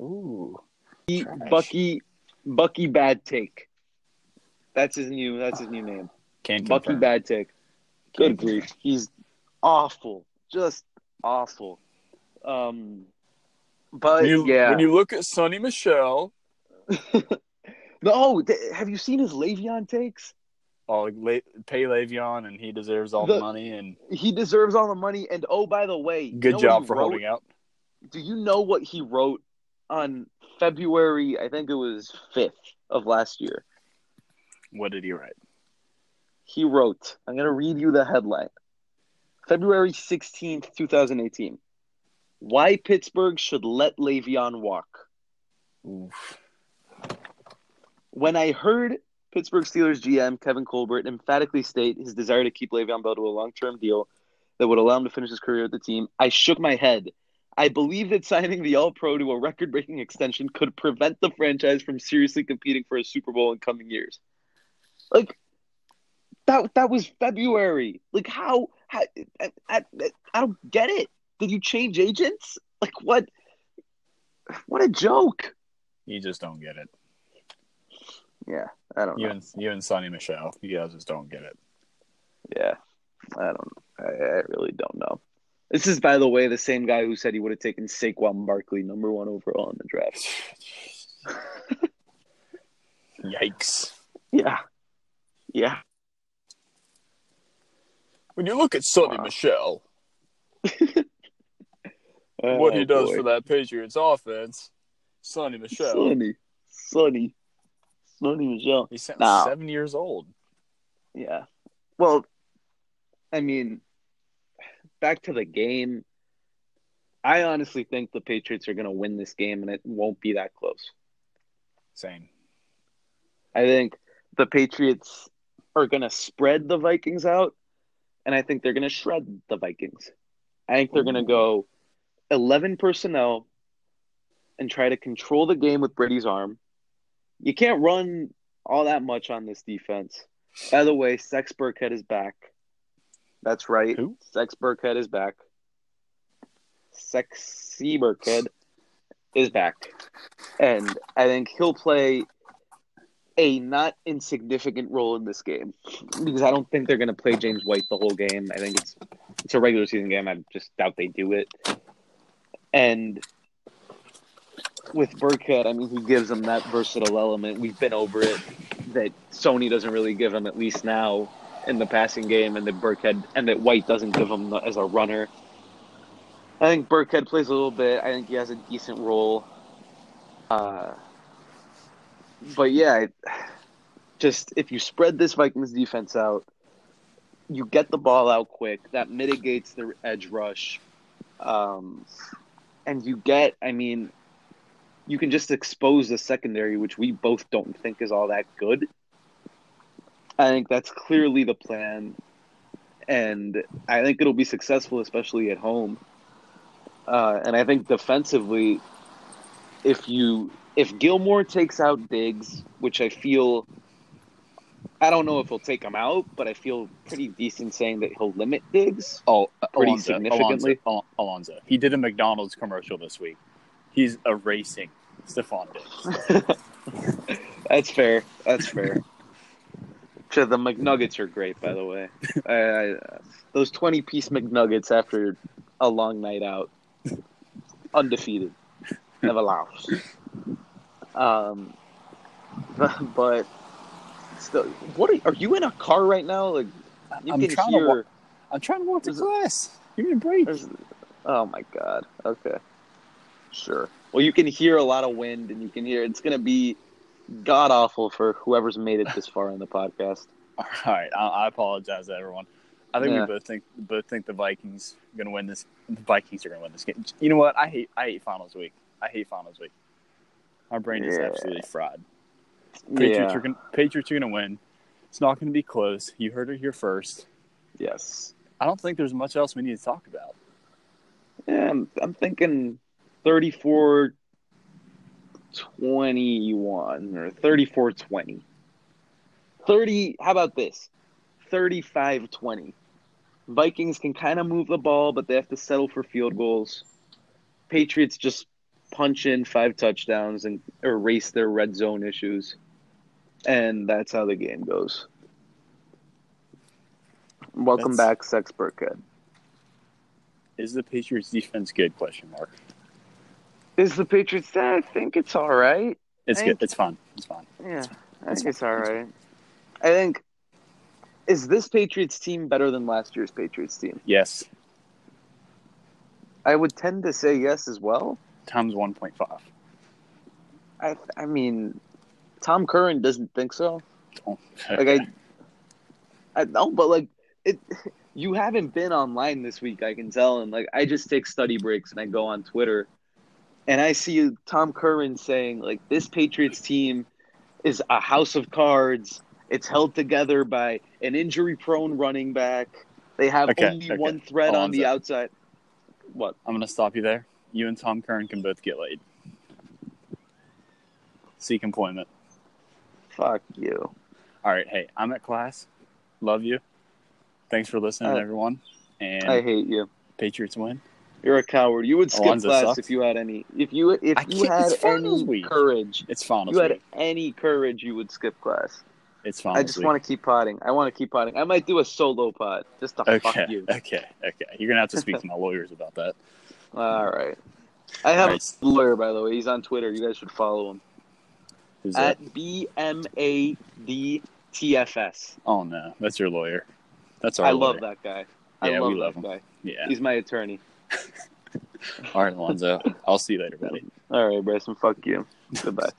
Ooh, He-. Bucky Bucky Bad Take. That's his new that's his new name. can't Bucky confirm. Bad Take. Good grief. He's awful. Just awful. Um but When you, yeah. when you look at Sonny Michel, no, oh, th- have you seen his Le'Veon takes? oh, Le- pay Le'Veon, and he deserves all the, The- money. And He deserves all the money. And oh, by the way, you good know job for wrote? holding out. Do you know what he wrote on February? I think it was fifth of last year. What did he write? He wrote. I'm going to read you the headline. February sixteenth, two thousand eighteen. Why Pittsburgh should let Le'Veon walk. Oof. When I heard Pittsburgh Steelers GM Kevin Colbert emphatically state his desire to keep Le'Veon Bell to a long-term deal that would allow him to finish his career with the team, I shook my head. I believe that signing the All-Pro to a record-breaking extension could prevent the franchise from seriously competing for a Super Bowl in coming years. Like that that was February. Like how how I, I, I don't get it. Did you change agents? Like what what a joke. You just don't get it. Yeah, I don't You know. and you and Sonny Michel, you guys just don't get it. Yeah, I don't. I, I really don't know. This is, by the way, the same guy who said he would have taken Saquon Barkley number one overall in the draft. Yikes! Yeah, yeah. When you look at Sonny Wow. Michel, what he Oh, does boy. for that Patriots offense, Sonny Michel, Sonny, Sonny, Sonny Michel. he's se- Nah. seven years old. Yeah. Well, I mean, back to the game. I honestly think the Patriots are going to win this game, and it won't be that close. Same. I think the Patriots are going to spread the Vikings out, and I think they're going to shred the Vikings. I think they're going to go 11 personnel and try to control the game with Brady's arm. You can't run all that much on this defense. By the way, Sex Burkhead is back. That's right. Who? Sex Burkhead is back. Sexy Burkhead is back. And I think he'll play a not insignificant role in this game because I don't think they're going to play James White the whole game. I think it's it's a regular season game. I just doubt they do it. And with Burkhead, I mean, he gives them that versatile element. We've been over it that Sony doesn't really give him, at least now. in the passing game, and that Burkhead and that White doesn't give him the, as a runner. I think Burkhead plays a little bit. I think he has a decent role. Uh, but yeah, just if you spread this Vikings defense out, you get the ball out quick. That mitigates the edge rush, um, and you get. I mean, you can just expose the secondary, which we both don't think is all that good. I think that's clearly the plan, and I think it'll be successful, especially at home. Uh, and I think defensively, if you if Gilmore takes out Diggs, which I feel, I don't know if he'll take him out, but I feel pretty decent saying that he'll limit Diggs. Oh, Pretty Alonzo, significantly. Alonzo, Alonzo. He did a McDonald's commercial this week. He's erasing Stefon Diggs. That's fair. That's fair. So the McNuggets are great, by the way. I, I, those twenty-piece McNuggets after a long night out, undefeated, never lost. Um, but, but still, what are, are you in a car right now? Like you I'm can trying to hear. walk. I'm trying to walk to class. Give me a break. Oh my god. Okay. Sure. Well, you can hear a lot of wind, and you can hear it's going to be god awful for whoever's made it this far in the podcast. All right, I, I apologize to everyone. I think Yeah. we both think both think the Vikings are going to win this. The Vikings are going to win this game. You know what? I hate I hate finals week. I hate finals week. My brain is Yeah. absolutely fried. Patriots yeah. are going Patriots are going to win. It's not going to be close. You heard it here first. Yes. I don't think there's much else we need to talk about. Yeah, I'm, I'm thinking 34 21 or 34 20. 30, how about this? 35 20. Vikings can kind of move the ball, but they have to settle for field goals. Patriots just punch in five touchdowns and erase their red zone issues. And that's how the game goes. Welcome That's- back, Sex Burkhead. Is the Patriots defense good? Question mark. Is the Patriots? Eh, I think it's all right. It's Thank good. It's fun. It's fun. Yeah, I think it's all I think is this Patriots team better than last year's Patriots team? Yes. I would tend to say yes as well. Times one point five. I I mean, Tom Curran doesn't think so. Oh, Like I, I know, but like it, you haven't been online this week. I can tell, and like I just take study breaks and I go on Twitter, and I see Tom Curran saying like this Patriots team is a house of cards. It's held together by an injury-prone running back. They have Okay, only okay. one threat on on the outside. What? I'm going to stop you there. You and Tom Curran can both get laid. Seek employment. Fuck you. All right. Hey, I'm at class. Love you. Thanks for listening, Uh, everyone. And I hate you. Patriots win. You're a coward. You would oh, skip Alonzo class sucks. if you had any. If you if I you had any week. courage, It's finals you had week. any courage, you would skip class. It's finals I just week. want to keep potting. I want to keep potting. I might do a solo pod just to Okay. fuck you. Okay. Okay. You're gonna have to speak to my lawyers about that. All right. I have right. a lawyer, by the way. He's on Twitter. You guys should follow him Who's that? at B M A D T F S. Oh no, that's your lawyer. That's our I love that guy. I Yeah, love we that love him. guy. Yeah. He's my attorney. All right, Alonzo. I'll see you later, buddy. All right, Bryson. Fuck you. Goodbye.